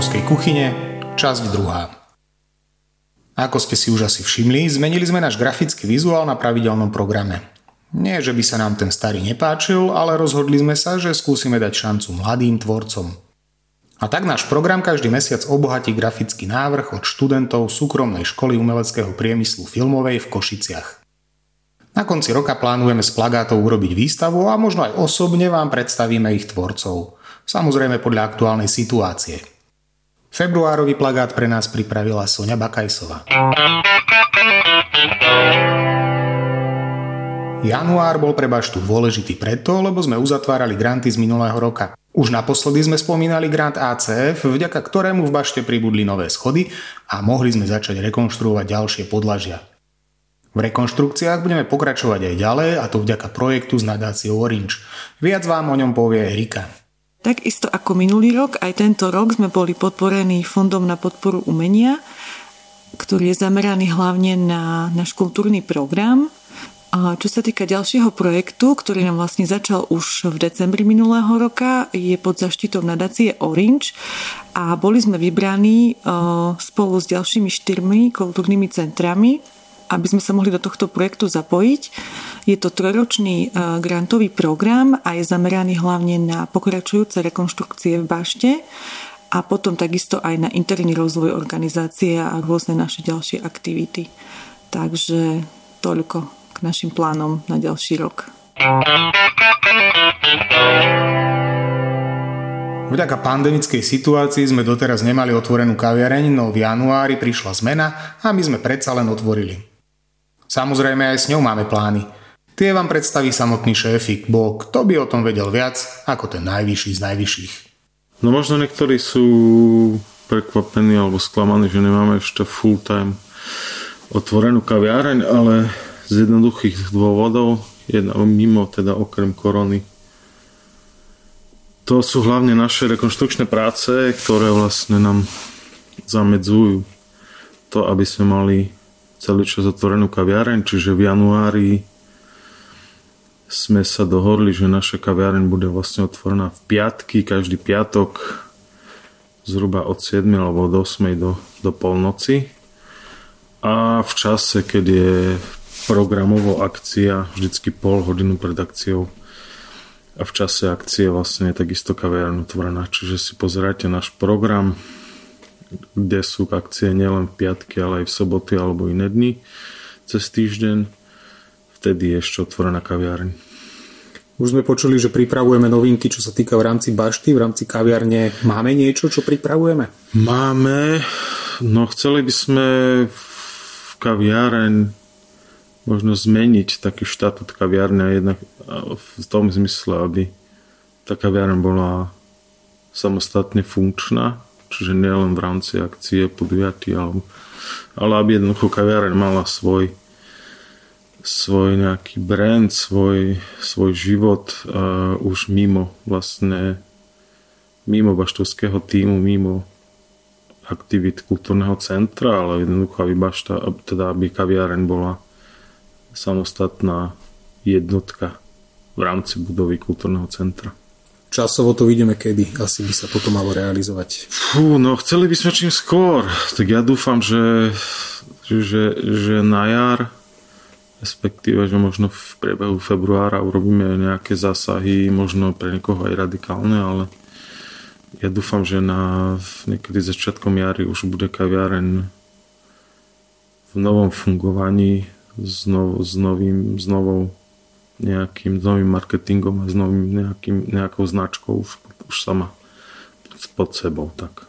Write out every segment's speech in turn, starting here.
Baštovskej kuchyne, časť druhá. Ako ste si už asi všimli, zmenili sme náš grafický vizuál na pravidelnom programe. Nie, že by sa nám ten starý nepáčil, ale rozhodli sme sa, že skúsime dať šancu mladým tvorcom. A tak náš program každý mesiac obohatí grafický návrh od študentov súkromnej školy umeleckého priemyslu filmovej v Košiciach. Na konci roka plánujeme z plagátov urobiť výstavu a možno aj osobne vám predstavíme ich tvorcov. Samozrejme podľa aktuálnej situácie. Februárový plagát pre nás pripravila Sonia Bakajsová. Január bol pre Baštu dôležitý preto, lebo sme uzatvárali granty z minulého roka. Už naposledy sme spomínali grant ACF, vďaka ktorému v Bašte pribudli nové schody a mohli sme začať rekonštruovať ďalšie podlažia. V rekonštrukciách budeme pokračovať aj ďalej a to vďaka projektu s nadáciou Orange. Viac vám o ňom povie Erika. Takisto ako minulý rok, aj tento rok sme boli podporení Fondom na podporu umenia, ktorý je zameraný hlavne na náš kultúrny program. A čo sa týka ďalšieho projektu, ktorý nám vlastne začal už v decembri minulého roka, je pod zaštitou nadácie Orange a boli sme vybraní spolu s ďalšími štyrmi kultúrnymi centrami, aby sme sa mohli do tohto projektu zapojiť. Je to trojročný e, grantový program a je zameraný hlavne na pokračujúce rekonštrukcie v bašte a potom takisto aj na interný rozvoj organizácie a rôzne naše ďalšie aktivity. Takže toľko k našim plánom na ďalší rok. Vďaka pandemickej situácii sme doteraz nemali otvorenú kaviareň, no v januári prišla zmena a my sme predsa len otvorili. Samozrejme aj s ňou máme plány. Tie vám predstaví samotný šéfik, bo kto by o tom vedel viac ako ten najvyšší z najvyšších. No možno niektorí sú prekvapení alebo sklamaní, že nemáme ešte full time otvorenú kaviareň, ale z jednoduchých dôvodov, jedna, mimo teda okrem korony. To sú hlavne naše rekonštrukčné práce, ktoré vlastne nám zamedzujú to, aby sme mali celý čas otvorenú kaviareň, čiže v januári sme sa dohodli, že naša kaviareň bude vlastne otvorená v piatky, každý piatok zhruba od 7 alebo od 8 do, do polnoci. A v čase, keď je programovo akcia, vždycky pol hodinu pred akciou a v čase akcie vlastne je takisto kaviareň otvorená. Čiže si pozerajte náš program, kde sú akcie nielen v piatky, ale aj v soboty alebo iné dny cez týždeň. Vtedy je ešte otvorená kaviareň. Už sme počuli, že pripravujeme novinky, čo sa týka v rámci bašty, v rámci kaviarne. Máme niečo, čo pripravujeme? Máme. No chceli by sme v kaviareň možno zmeniť taký štatút kaviarne jednak v tom zmysle, aby tá kaviareň bola samostatne funkčná, čiže nielen v rámci akcie, podujatí, ale, ale aby jednoducho kaviareň mala svoj svoj nejaký brand, svoj, svoj život uh, už mimo vlastne mimo baštovského týmu, mimo aktivít kultúrneho centra, ale jednoducho aby bašta, teda aby kaviareň bola samostatná jednotka v rámci budovy kultúrneho centra. Časovo to vidíme kedy asi by sa toto malo realizovať. Fú, no chceli by sme čím skôr. Tak ja dúfam, že, že, že na jar respektíve, že možno v priebehu februára urobíme nejaké zásahy, možno pre niekoho aj radikálne, ale ja dúfam, že na niekedy začiatkom jary už bude kaviareň v novom fungovaní s, nov, s, novým, s novou nejakým novým marketingom a s novým nejakým, nejakou značkou už, už sama pod sebou. Tak.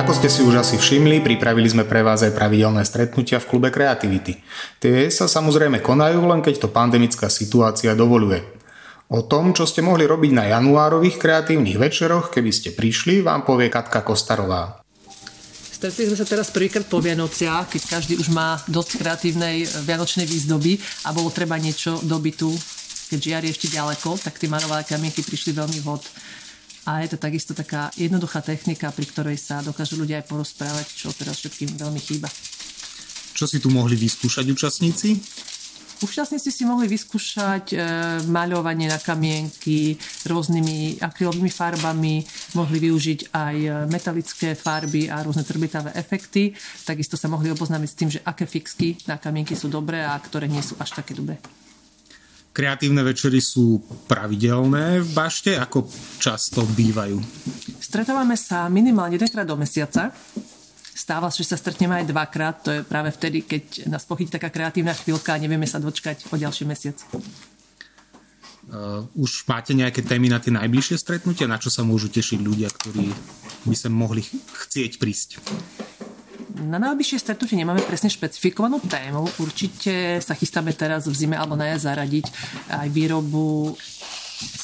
Ako ste si už asi všimli, pripravili sme pre vás aj pravidelné stretnutia v klube Kreativity. Tie sa samozrejme konajú, len keď to pandemická situácia dovoluje. O tom, čo ste mohli robiť na januárových kreatívnych večeroch, keby ste prišli, vám povie Katka Kostarová. Stretli sme sa teraz prvýkrát po Vianociach, keď každý už má dosť kreatívnej eh, vianočnej výzdoby a bolo treba niečo do bytu, keď žiar je ešte ďaleko, tak tie marové kamienky prišli veľmi vhod. A je to takisto taká jednoduchá technika, pri ktorej sa dokážu ľudia aj porozprávať, čo teraz všetkým veľmi chýba. Čo si tu mohli vyskúšať účastníci? Účastníci si mohli vyskúšať e, maľovanie na kamienky rôznymi akrylovými farbami, mohli využiť aj e, metalické farby a rôzne trbitavé efekty. Takisto sa mohli oboznámiť s tým, že aké fixky na kamienky sú dobré a ktoré nie sú až také dobré. Kreatívne večery sú pravidelné v bašte, ako často bývajú? Stretávame sa minimálne jedenkrát do mesiaca. Stáva že sa stretneme aj dvakrát. To je práve vtedy, keď nás pochytí taká kreatívna chvíľka a nevieme sa dočkať o ďalší mesiac. Uh, už máte nejaké témy na tie najbližšie stretnutia? Na čo sa môžu tešiť ľudia, ktorí by sa mohli chcieť prísť? Na najbližšie stretnutie nemáme presne špecifikovanú tému. Určite sa chystáme teraz v zime alebo na jar zaradiť aj výrobu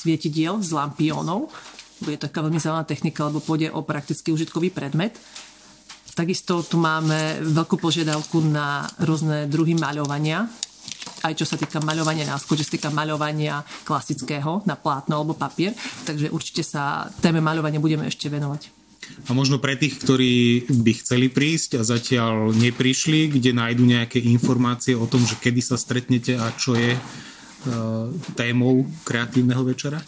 svietidiel z lampiónov. Bude taká veľmi zaujímavá technika, lebo pôjde o prakticky užitkový predmet. Takisto tu máme veľkú požiadavku na rôzne druhy maľovania, aj čo sa týka maľovania na týka maľovania klasického na plátno alebo papier. Takže určite sa téme maľovania budeme ešte venovať. A možno pre tých, ktorí by chceli prísť a zatiaľ neprišli, kde nájdu nejaké informácie o tom, že kedy sa stretnete a čo je uh, témou kreatívneho večera?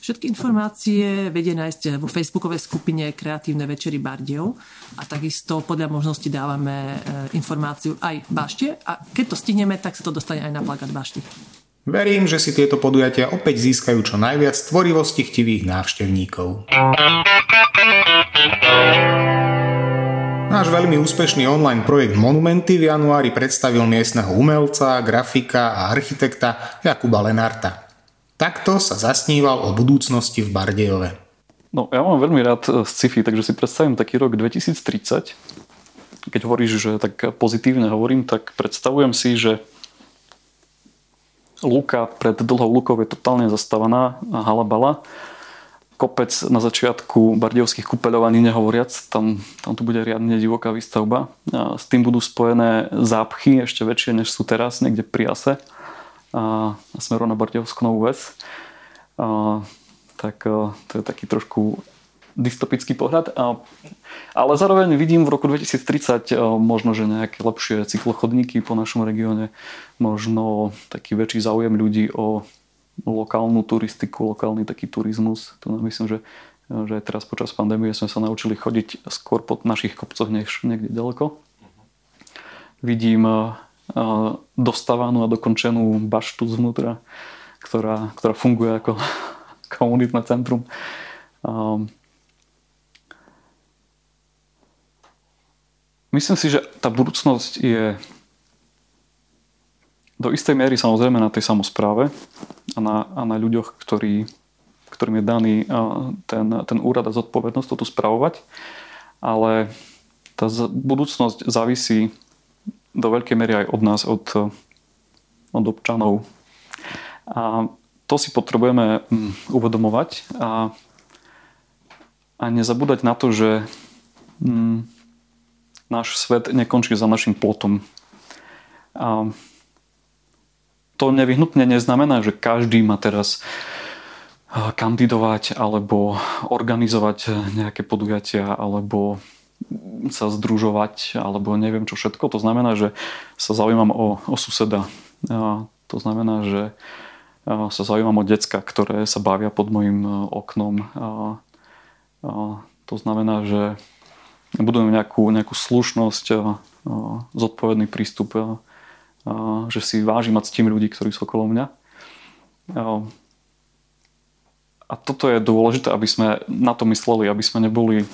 Všetky informácie vedie nájsť vo facebookovej skupine Kreatívne večery Bardejov a takisto podľa možnosti dávame e, informáciu aj bašte a keď to stihneme, tak sa to dostane aj na plagát bašty. Verím, že si tieto podujatia opäť získajú čo najviac tvorivosti chtivých návštevníkov. Náš veľmi úspešný online projekt Monumenty v januári predstavil miestneho umelca, grafika a architekta Jakuba Lenarta. Takto sa zasníval o budúcnosti v Bardejove. No, ja mám veľmi rád e, sci-fi, takže si predstavím taký rok 2030. Keď hovoríš, že tak pozitívne hovorím, tak predstavujem si, že lúka pred dlhou lúkou je totálne zastávaná halabala kopec na začiatku Bardejovských kúpeľov ani nehovoriac, tam, tam tu bude riadne divoká výstavba. A s tým budú spojené zápchy ešte väčšie než sú teraz, niekde pri Ase a, a smerom na Bardejovskú Novú Ves. A, tak a, to je taký trošku dystopický pohľad. A, ale zároveň vidím v roku 2030 možno, že nejaké lepšie cyklochodníky po našom regióne, možno taký väčší záujem ľudí o lokálnu turistiku, lokálny taký turizmus. Tu myslím, že, že teraz počas pandémie sme sa naučili chodiť skôr po našich kopcoch než niekde ďaleko. Vidím dostávanú a dokončenú baštu zvnútra, ktorá, ktorá funguje ako komunitné centrum. Myslím si, že tá budúcnosť je do istej miery samozrejme na tej samozpráve a na, a na ľuďoch, ktorí, ktorým je daný ten, ten úrad a zodpovednosť toto spravovať. Ale tá budúcnosť závisí do veľkej miery aj od nás, od, od občanov. A to si potrebujeme mm, uvedomovať a, a nezabúdať na to, že mm, náš svet nekončí za našim plotom. A to nevyhnutne neznamená, že každý má teraz eh, kandidovať alebo organizovať eh, nejaké podujatia alebo sa združovať alebo neviem čo všetko. To znamená, že sa zaujímam o, o suseda. A to znamená, že sa zaujímam o decka, ktoré sa bavia pod mojim oknom. A, a to znamená, že budujem nejakú, nejakú slušnosť, a, a, zodpovedný prístup že si vážim a ctím ľudí, ktorí sú okolo mňa. A toto je dôležité, aby sme na to mysleli, aby sme neboli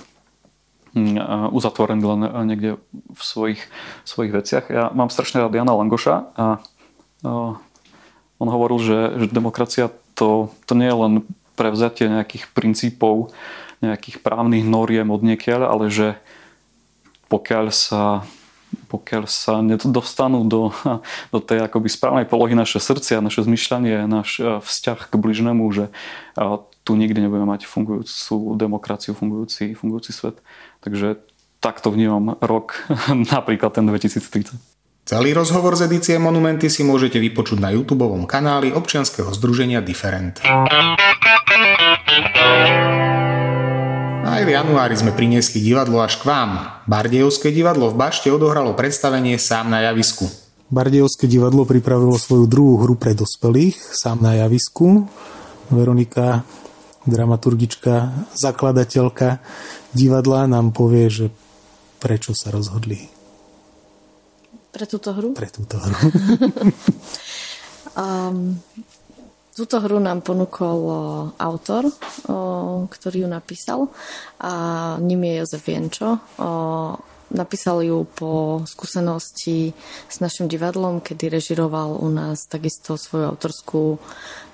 hm, uzatvorení len niekde v svojich, svojich veciach. Ja mám strašne rád Jana Langoša a on hovoril, že, že demokracia to, to nie je len prevzatie nejakých princípov, nejakých právnych noriem od niekiaľ, ale že pokiaľ sa pokiaľ sa nedostanú do, do tej akoby správnej polohy naše srdcia, naše zmyšľanie, náš e, vzťah k bližnému, že e, tu nikdy nebudeme mať fungujúcu demokraciu, fungujúci, fungujúci svet. Takže takto vnímam rok, napríklad ten 2030. Celý rozhovor z edície Monumenty si môžete vypočuť na YouTube kanáli občianskeho združenia Different. Aj v januári sme priniesli divadlo až k vám. Bardejovské divadlo v Bašte odohralo predstavenie sám na javisku. Bardejovské divadlo pripravilo svoju druhú hru pre dospelých, sám na javisku. Veronika, dramaturgička, zakladateľka divadla nám povie, že prečo sa rozhodli. Pre túto hru? Pre túto hru. um, túto hru nám ponúkol autor, ktorý ju napísal a ním je Jozef Vienčo. Napísal ju po skúsenosti s našim divadlom, kedy režiroval u nás takisto svoju autorskú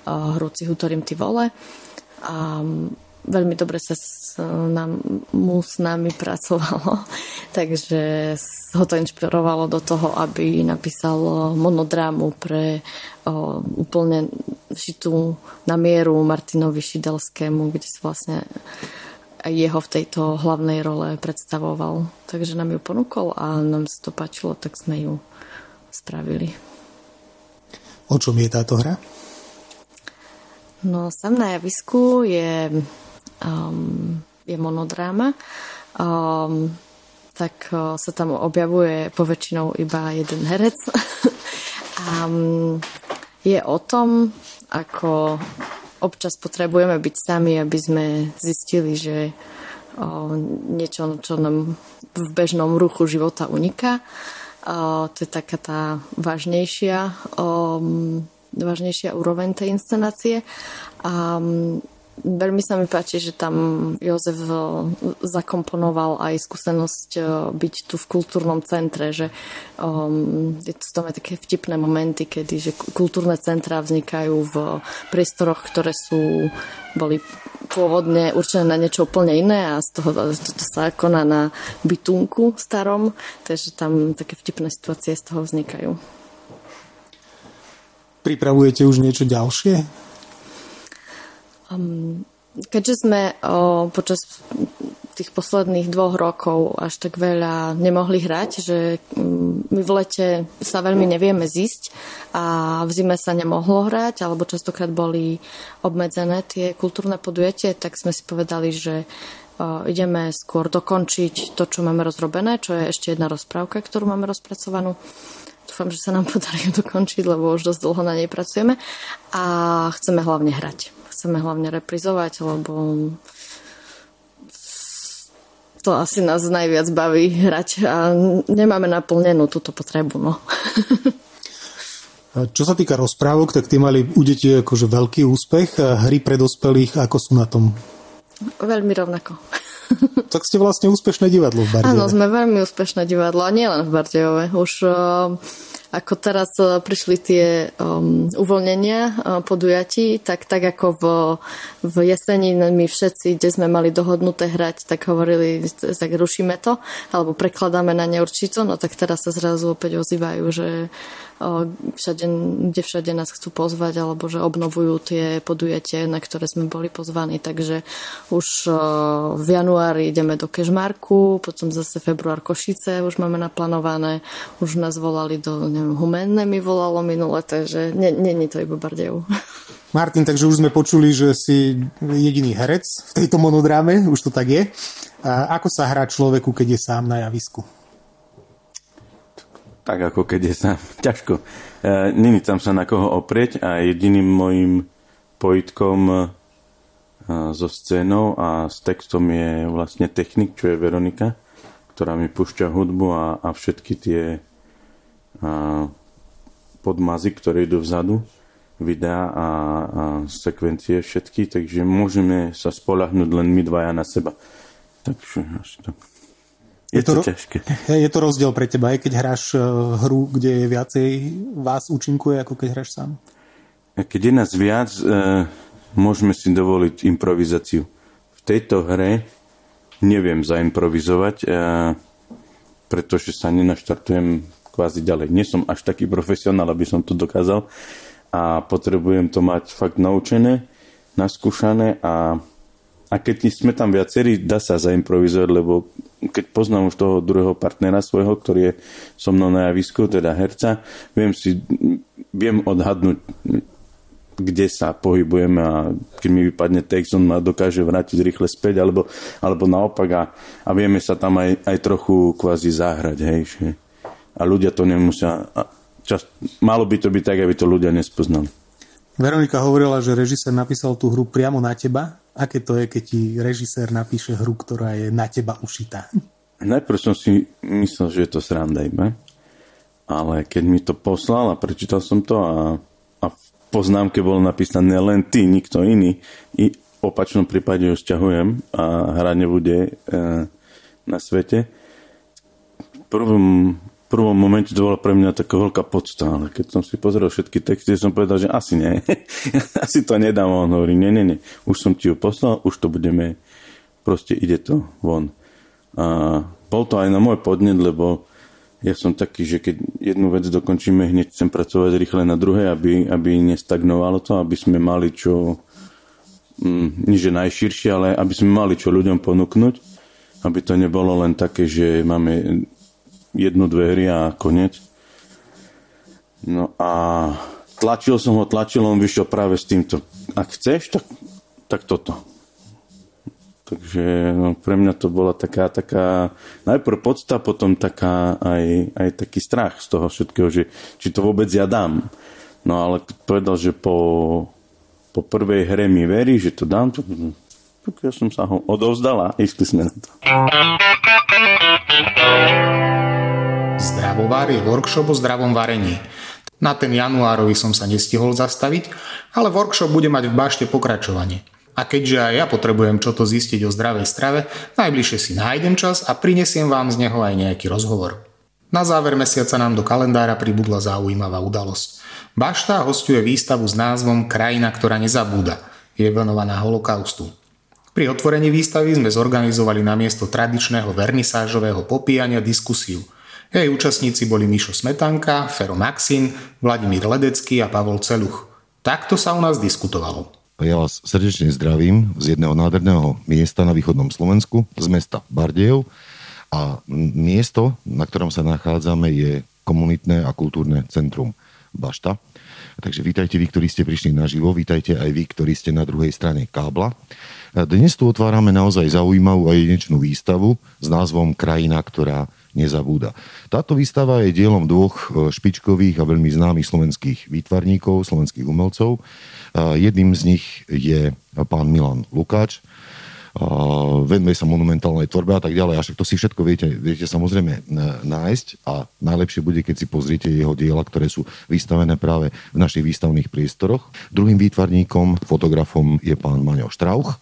hru Cihutorím ty vole. A veľmi dobre sa s, nám, mu s nami pracovalo, takže ho to inšpirovalo do toho, aby napísal monodrámu pre o, úplne šitú na mieru Martinovi Šidelskému, kde sa vlastne jeho v tejto hlavnej role predstavoval. Takže nám ju ponúkol a nám sa to páčilo, tak sme ju spravili. O čom je táto hra? No, sam na javisku je um, je monodráma, um, tak uh, sa tam objavuje poväčšinou iba jeden herec. um, je o tom, ako občas potrebujeme byť sami, aby sme zistili, že o, niečo, čo nám v bežnom ruchu života uniká. O, to je taká tá vážnejšia, o, vážnejšia úroveň tej inscenácie. A Veľmi sa mi páči, že tam Jozef eh, zakomponoval aj skúsenosť eh, byť tu v kultúrnom centre, že um, je to tam aj také vtipné momenty, kedy že kultúrne centra vznikajú v priestoroch, ktoré sú boli pôvodne určené na niečo úplne iné a z toho to sa koná na bytunku starom, takže tam také vtipné situácie z toho vznikajú. Pripravujete už niečo ďalšie? Um, keďže sme o, počas tých posledných dvoch rokov až tak veľa nemohli hrať, že um, my v lete sa veľmi nevieme zísť a v zime sa nemohlo hrať, alebo častokrát boli obmedzené tie kultúrne podujatie, tak sme si povedali, že ideme skôr dokončiť to, čo máme rozrobené, čo je ešte jedna rozprávka, ktorú máme rozpracovanú dúfam, že sa nám podarí dokončiť, lebo už dosť dlho na nej pracujeme a chceme hlavne hrať chceme hlavne reprizovať, lebo to asi nás najviac baví hrať a nemáme naplnenú túto potrebu. No. Čo sa týka rozprávok, tak tie mali u detí akože veľký úspech. Hry pre dospelých, ako sú na tom? Veľmi rovnako. Tak ste vlastne úspešné divadlo v Bardejove. Áno, sme veľmi úspešné divadlo a nielen v Bardejove. Už uh, ako teraz e, prišli tie um, uvoľnenia uh, podujatí, tak, tak ako v, v jeseni my všetci, kde sme mali dohodnuté hrať, tak hovorili, tak rušíme to, alebo prekladáme na neurčito, no tak teraz sa zrazu opäť ozývajú, že všade, kde všade nás chcú pozvať alebo že obnovujú tie podujatie, na ktoré sme boli pozvaní. Takže už v januári ideme do Kežmarku, potom zase február Košice už máme naplánované. Už nás volali do, neviem, Humenné mi volalo minule, takže není to iba Bardejov. Martin, takže už sme počuli, že si jediný herec v tejto monodráme, už to tak je. A ako sa hrá človeku, keď je sám na javisku? Tak ako keď je sám. Ťažko. E, Není tam sa na koho oprieť a jediným mojim pojitkom e, so scénou a s textom je vlastne technik, čo je Veronika, ktorá mi púšťa hudbu a, a všetky tie a, podmazy, ktoré idú vzadu, videá a, a sekvencie všetky, takže môžeme sa spolahnuť len my dvaja na seba. Takže až tak. Je, je to, to ťažké. Je to rozdiel pre teba, aj keď hráš e, hru, kde je viacej vás účinkuje, ako keď hráš sám? Keď je nás viac, e, môžeme si dovoliť improvizáciu. V tejto hre neviem zaimprovizovať, e, pretože sa nenaštartujem kvázi ďalej. Nie som až taký profesionál, aby som to dokázal a potrebujem to mať fakt naučené, naskúšané a a keď sme tam viacerí, dá sa zaimprovizovať, lebo keď poznám už toho druhého partnera svojho, ktorý je so mnou na javisku, teda herca, viem si, viem odhadnúť, kde sa pohybujeme a keď mi vypadne text, on ma dokáže vrátiť rýchle späť, alebo, alebo naopak a, a vieme sa tam aj, aj trochu kvázi zahrať, hej, že, a ľudia to nemusia čas, malo by to byť tak, aby to ľudia nespoznali. Veronika hovorila, že režisér napísal tú hru priamo na teba. Aké to je, keď ti režisér napíše hru, ktorá je na teba ušitá? Najprv som si myslel, že je to sranda iba. Ale keď mi to poslal a prečítal som to a, a v poznámke bolo napísané len ty, nikto iný, i v opačnom prípade ho sťahujem a hra nebude e, na svete. V prvom prvom momente to bola pre mňa taká veľká podsta, ale keď som si pozrel všetky texty, som povedal, že asi nie. asi to nedám. On hovorí, nie, nie, nie. Už som ti ju poslal, už to budeme, proste ide to von. A bol to aj na môj podnet, lebo ja som taký, že keď jednu vec dokončíme, hneď chcem pracovať rýchle na druhej, aby, aby nestagnovalo to, aby sme mali čo, mm, nie že najširšie, ale aby sme mali čo ľuďom ponúknuť, aby to nebolo len také, že máme jednu, dve hry a koniec. No a tlačil som ho, tlačil, on vyšiel práve s týmto. Ak chceš, tak, tak toto. Takže no, pre mňa to bola taká, taká najprv podsta, potom taká aj, aj taký strach z toho všetkého, že či to vôbec ja dám. No ale povedal, že po, po prvej hre mi verí, že to dám, tak, tak ja som sa ho odovzdala a išli sme na to. Zdravovár je workshop o zdravom varení. Na ten januárovi som sa nestihol zastaviť, ale workshop bude mať v bašte pokračovanie. A keďže aj ja potrebujem čo to zistiť o zdravej strave, najbližšie si nájdem čas a prinesiem vám z neho aj nejaký rozhovor. Na záver mesiaca nám do kalendára pribudla zaujímavá udalosť. Bašta hostuje výstavu s názvom Krajina, ktorá nezabúda. Je venovaná holokaustu. Pri otvorení výstavy sme zorganizovali na miesto tradičného vernisážového popíjania diskusiu – jej účastníci boli Mišo Smetanka, Fero Maxin, Vladimír Ledecký a Pavol Celuch. Takto sa u nás diskutovalo. Ja vás srdečne zdravím z jedného nádherného miesta na východnom Slovensku, z mesta Bardejov. A miesto, na ktorom sa nachádzame, je komunitné a kultúrne centrum Bašta. Takže vítajte vy, ktorí ste prišli naživo, vítajte aj vy, ktorí ste na druhej strane kábla. Dnes tu otvárame naozaj zaujímavú a jedinečnú výstavu s názvom Krajina, ktorá nezabúda. Táto výstava je dielom dvoch e, špičkových a veľmi známych slovenských výtvarníkov, slovenských umelcov. E, jedným z nich je pán Milan Lukáč, e, venuje sa monumentálnej tvorbe a tak ďalej. A však to si všetko viete, viete samozrejme nájsť a najlepšie bude, keď si pozriete jeho diela, ktoré sú vystavené práve v našich výstavných priestoroch. Druhým výtvarníkom, fotografom je pán Maňo Štrauch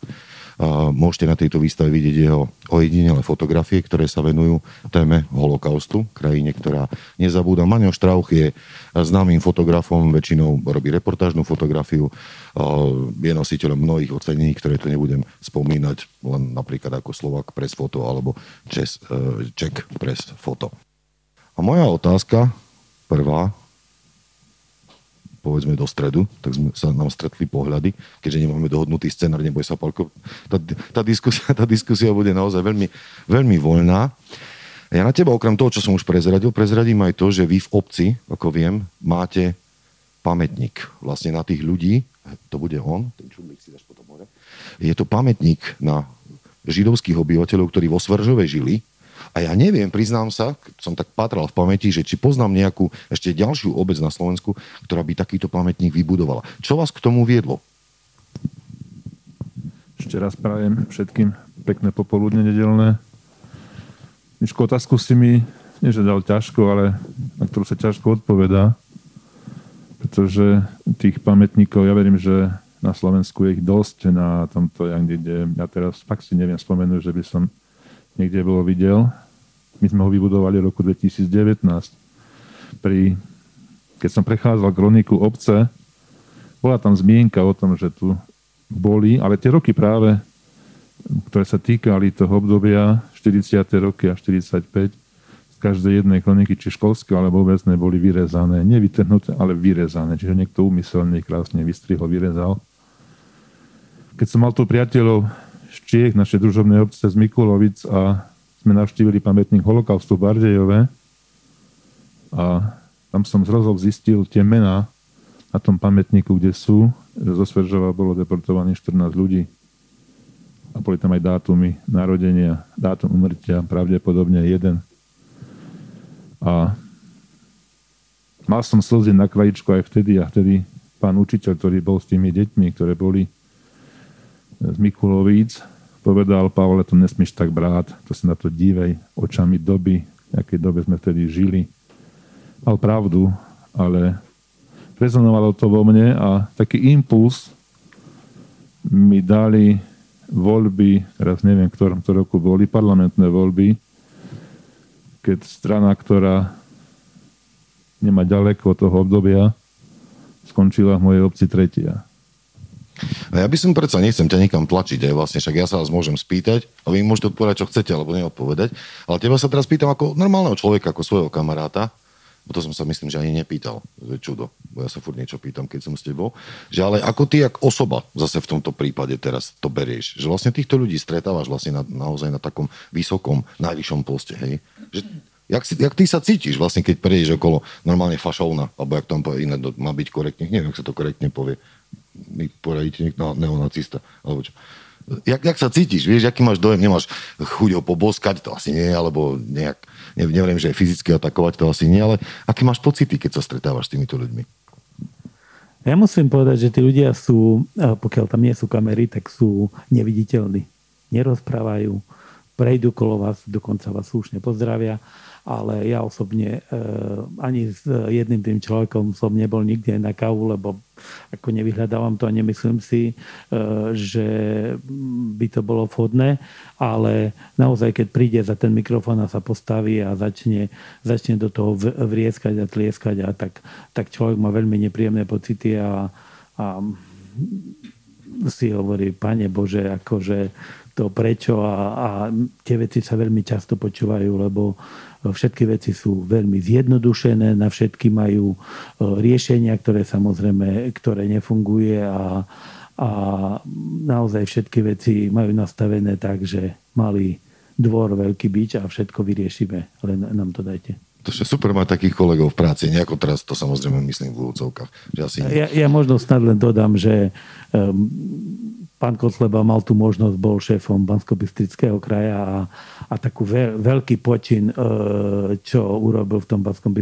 Môžete na tejto výstave vidieť jeho ojedinelé fotografie, ktoré sa venujú téme holokaustu, krajine, ktorá nezabúda. Maňo Štrauch je známym fotografom, väčšinou robí reportážnu fotografiu, je nositeľom mnohých ocenení, ktoré tu nebudem spomínať, len napríklad ako Slovak Press Foto alebo Čes, e, Czech Press Foto. A moja otázka prvá povedzme do stredu, tak sme sa nám stretli pohľady, keďže nemáme dohodnutý scenár, neboj sa, Palko. Tá, tá, diskusia, tá diskusia bude naozaj veľmi, veľmi voľná. Ja na teba okrem toho, čo som už prezradil, prezradím aj to, že vy v obci, ako viem, máte pamätník vlastne na tých ľudí, to bude on, ten čudlík si dáš potom hore, je to pamätník na židovských obyvateľov, ktorí vo Svržove žili a ja neviem, priznám sa, som tak patral v pamäti, že či poznám nejakú ešte ďalšiu obec na Slovensku, ktorá by takýto pamätník vybudovala. Čo vás k tomu viedlo? Ešte raz prajem všetkým pekné popoludne nedelné. Miško, otázku si mi, nie že dal ťažko, ale na ktorú sa ťažko odpovedá, pretože tých pamätníkov, ja verím, že na Slovensku je ich dosť na tomto, ja, kde, ja teraz fakt si neviem spomenúť, že by som niekde bolo videl. My sme ho vybudovali v roku 2019. Pri, keď som prechádzal kroniku obce, bola tam zmienka o tom, že tu boli, ale tie roky práve, ktoré sa týkali toho obdobia 40. roky a 45, z každej jednej kroniky, či školské alebo obecné, boli vyrezané. Nevytrhnuté, ale vyrezané. Čiže niekto úmyselne krásne vystrihol, vyrezal. Keď som mal tu priateľov z Čiech, naše družobné obce z Mikulovic a sme navštívili pamätník holokaustu v Bardejove. A tam som zrazu zistil tie mená na tom pamätníku, kde sú, že zo Sveržova bolo deportovaných 14 ľudí. A boli tam aj dátumy narodenia, dátum umrtia, pravdepodobne jeden. A mal som slzy na krajičku aj vtedy a vtedy pán učiteľ, ktorý bol s tými deťmi, ktoré boli z Mikulovíc, povedal, Pavle, to nesmieš tak brát, to si na to dívej očami doby, v akej dobe sme vtedy žili. Mal pravdu, ale rezonovalo to vo mne a taký impuls mi dali voľby, teraz neviem, v ktorom to roku boli, parlamentné voľby, keď strana, ktorá nemá ďaleko od toho obdobia, skončila v mojej obci tretia. No ja by som predsa, nechcem ťa nikam tlačiť, aj vlastne, však ja sa vás môžem spýtať a vy môžete odpovedať, čo chcete, alebo neodpovedať. Ale teba sa teraz pýtam ako normálneho človeka, ako svojho kamaráta, bo to som sa myslím, že ani nepýtal, že čudo, bo ja sa furt niečo pýtam, keď som s tebou, že ale ako ty, ako osoba, zase v tomto prípade teraz to berieš, že vlastne týchto ľudí stretávaš vlastne na, naozaj na takom vysokom, najvyššom poste, hej? Že, jak, si, jak ty sa cítiš vlastne, keď prejdeš okolo normálne fašovna, alebo jak tam povie iné, má byť korektne, neviem, jak sa to korektne povie, mi poradíte niekto neonacista, alebo čo jak, jak sa cítiš, vieš, aký máš dojem, nemáš chuť ho poboskať, to asi nie, alebo nejak, ne, neviem, že fyzicky atakovať, to asi nie, ale aké máš pocity, keď sa stretávaš s týmito ľuďmi? Ja musím povedať, že tí ľudia sú, pokiaľ tam nie sú kamery, tak sú neviditeľní. Nerozprávajú, prejdú kolo vás, dokonca vás slušne pozdravia ale ja osobne e, ani s jedným tým človekom som nebol nikde na kávu, lebo ako nevyhľadávam to a nemyslím si, e, že by to bolo vhodné, ale naozaj, keď príde za ten mikrofón a sa postaví a začne, začne do toho vrieskať a tlieskať a tak, tak človek má veľmi nepríjemné pocity a, a si hovorí, pane Bože, akože to prečo? A, a tie veci sa veľmi často počúvajú, lebo Všetky veci sú veľmi zjednodušené, na všetky majú e, riešenia, ktoré samozrejme ktoré nefunguje a, a naozaj všetky veci majú nastavené tak, že malý dvor, veľký bič a všetko vyriešime, len nám to dajte. To je super mať takých kolegov v práci, nejako teraz to samozrejme myslím v úvodzovkách. Asi... ja, ja možno snad len dodám, že um, pán Kosleba mal tú možnosť, bol šéfom bansko kraja a, a takú veľ, veľký počin, e, čo urobil v tom bansko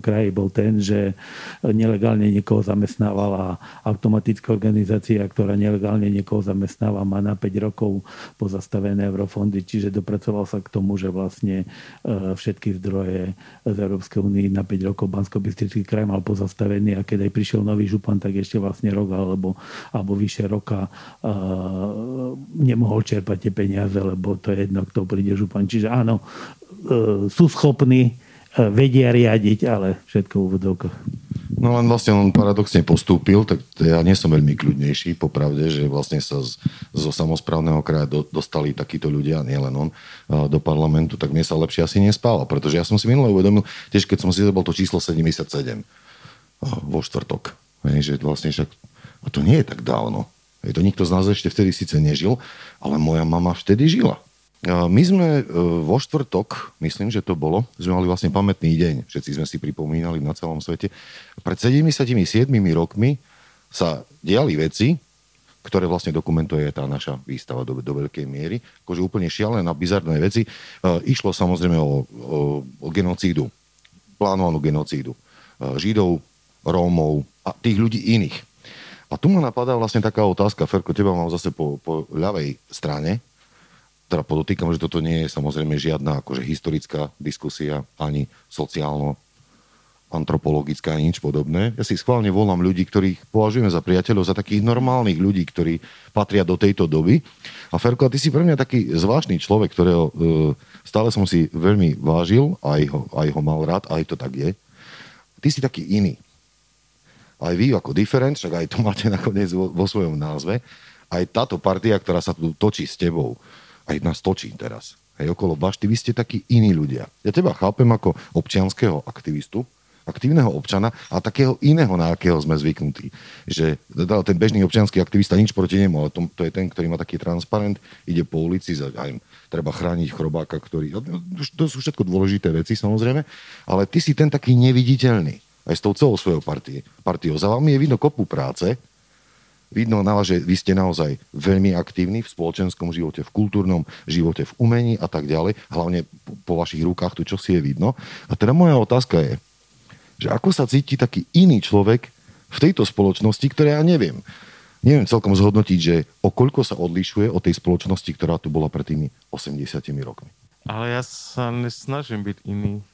kraji, bol ten, že nelegálne niekoho zamestnával a automatická organizácia, ktorá nelegálne niekoho zamestnáva, má na 5 rokov pozastavené eurofondy, čiže dopracoval sa k tomu, že vlastne e, všetky zdroje z Európskej únie na 5 rokov bansko kraj mal pozastavený a keď aj prišiel nový župan, tak ešte vlastne rok alebo, alebo vyše roka e, nemohol čerpať tie peniaze, lebo to je jedno, kto príde župan. Čiže áno, e, sú schopní, e, vedia riadiť, ale všetko v úvodovkách. No len vlastne on paradoxne postúpil, tak ja nie som veľmi kľudnejší, popravde, že vlastne sa z, zo samozprávneho kraja do, dostali takíto ľudia, nielen on, e, do parlamentu, tak mne sa lepšie asi nespáva, pretože ja som si minule uvedomil, tiež keď som si zabol to číslo 77 vo štvrtok, že vlastne však, a to nie je tak dávno, to nikto z nás ešte vtedy síce nežil, ale moja mama vtedy žila. My sme e, vo štvrtok, myslím, že to bolo, sme mali vlastne pamätný deň, všetci sme si pripomínali na celom svete. Pred 77 rokmi sa diali veci, ktoré vlastne dokumentuje tá naša výstava do, do veľkej miery. Akože úplne šialené a bizarné veci. E, išlo samozrejme o, o, o genocídu, plánovanú genocídu e, Židov, Rómov a tých ľudí iných. A tu ma napadá vlastne taká otázka, Ferko, teba mám zase po, po ľavej strane, teda podotýkam, že toto nie je samozrejme žiadna akože historická diskusia, ani sociálno antropologická, ani nič podobné. Ja si schválne volám ľudí, ktorých považujeme za priateľov, za takých normálnych ľudí, ktorí patria do tejto doby. A Ferko, ty si pre mňa taký zvláštny človek, ktorého e, stále som si veľmi vážil, aj ho, aj ho mal rád, aj to tak je. Ty si taký iný aj vy ako different, však aj to máte nakoniec vo, vo svojom názve, aj táto partia, ktorá sa tu točí s tebou, aj nás točí teraz, aj okolo bašty, vy ste takí iní ľudia. Ja teba chápem ako občianského aktivistu, aktívneho občana a takého iného, na akého sme zvyknutí. Že teda ten bežný občianský aktivista nič proti nemu, ale to, to je ten, ktorý má taký transparent, ide po ulici, za, aj, treba chrániť chrobáka, ktorý... To sú všetko dôležité veci, samozrejme, ale ty si ten taký neviditeľný aj s tou celou svojou partie, partiou. Za vami je vidno kopu práce, vidno na vás, že vy ste naozaj veľmi aktívni v spoločenskom živote, v kultúrnom živote, v umení a tak ďalej. Hlavne po vašich rukách tu čo si je vidno. A teda moja otázka je, Že ako sa cíti taký iný človek v tejto spoločnosti, ktoré ja neviem. Neviem celkom zhodnotiť, že o koľko sa odlišuje od tej spoločnosti, ktorá tu bola pred tými 80 rokmi. Ale ja sa nesnažím byť iný.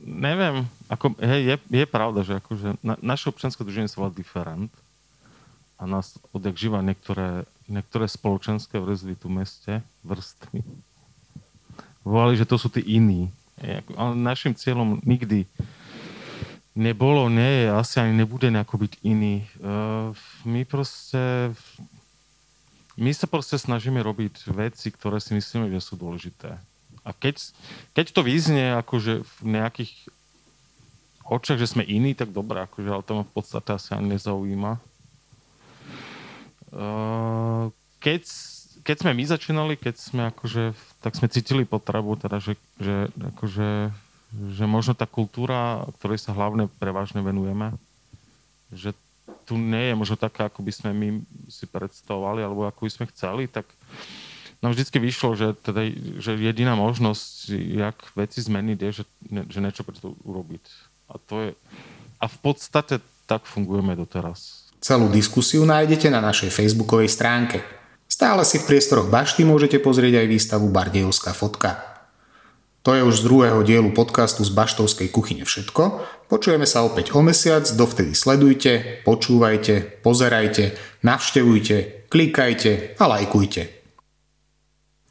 Neviem, ako, hej, je, je pravda, že akože na, naše občanské druženie sa volá different a nás odjak živa niektoré, niektoré spoločenské vrstvy tu meste, vrstvy, volali, že to sú tí iní. Ale našim cieľom nikdy nebolo, nie je, asi ani nebude nejako byť iný. My proste my sa proste snažíme robiť veci, ktoré si myslíme, že sú dôležité. A keď, keď to vyznie akože v nejakých očiach, že sme iní, tak dobré, akože, ale to ma v podstate asi ani nezaujíma. Uh, keď, keď sme my začínali, keď sme akože, tak sme cítili potrebu, teda, že, že, akože, že možno tá kultúra, ktorej sa hlavne prevažne venujeme, že tu nie je možno taká, ako by sme my si predstavovali, alebo ako by sme chceli, tak nám vždycky vyšlo, že, teda, že jediná možnosť, jak veci zmeniť, je, že, že niečo pre to urobiť. A to je... A v podstate tak fungujeme doteraz. Celú diskusiu nájdete na našej facebookovej stránke. Stále si v priestoroch Bašty môžete pozrieť aj výstavu Bardejovská fotka. To je už z druhého dielu podcastu z Baštovskej kuchyne všetko. Počujeme sa opäť o mesiac, dovtedy sledujte, počúvajte, pozerajte, navštevujte, klikajte a lajkujte.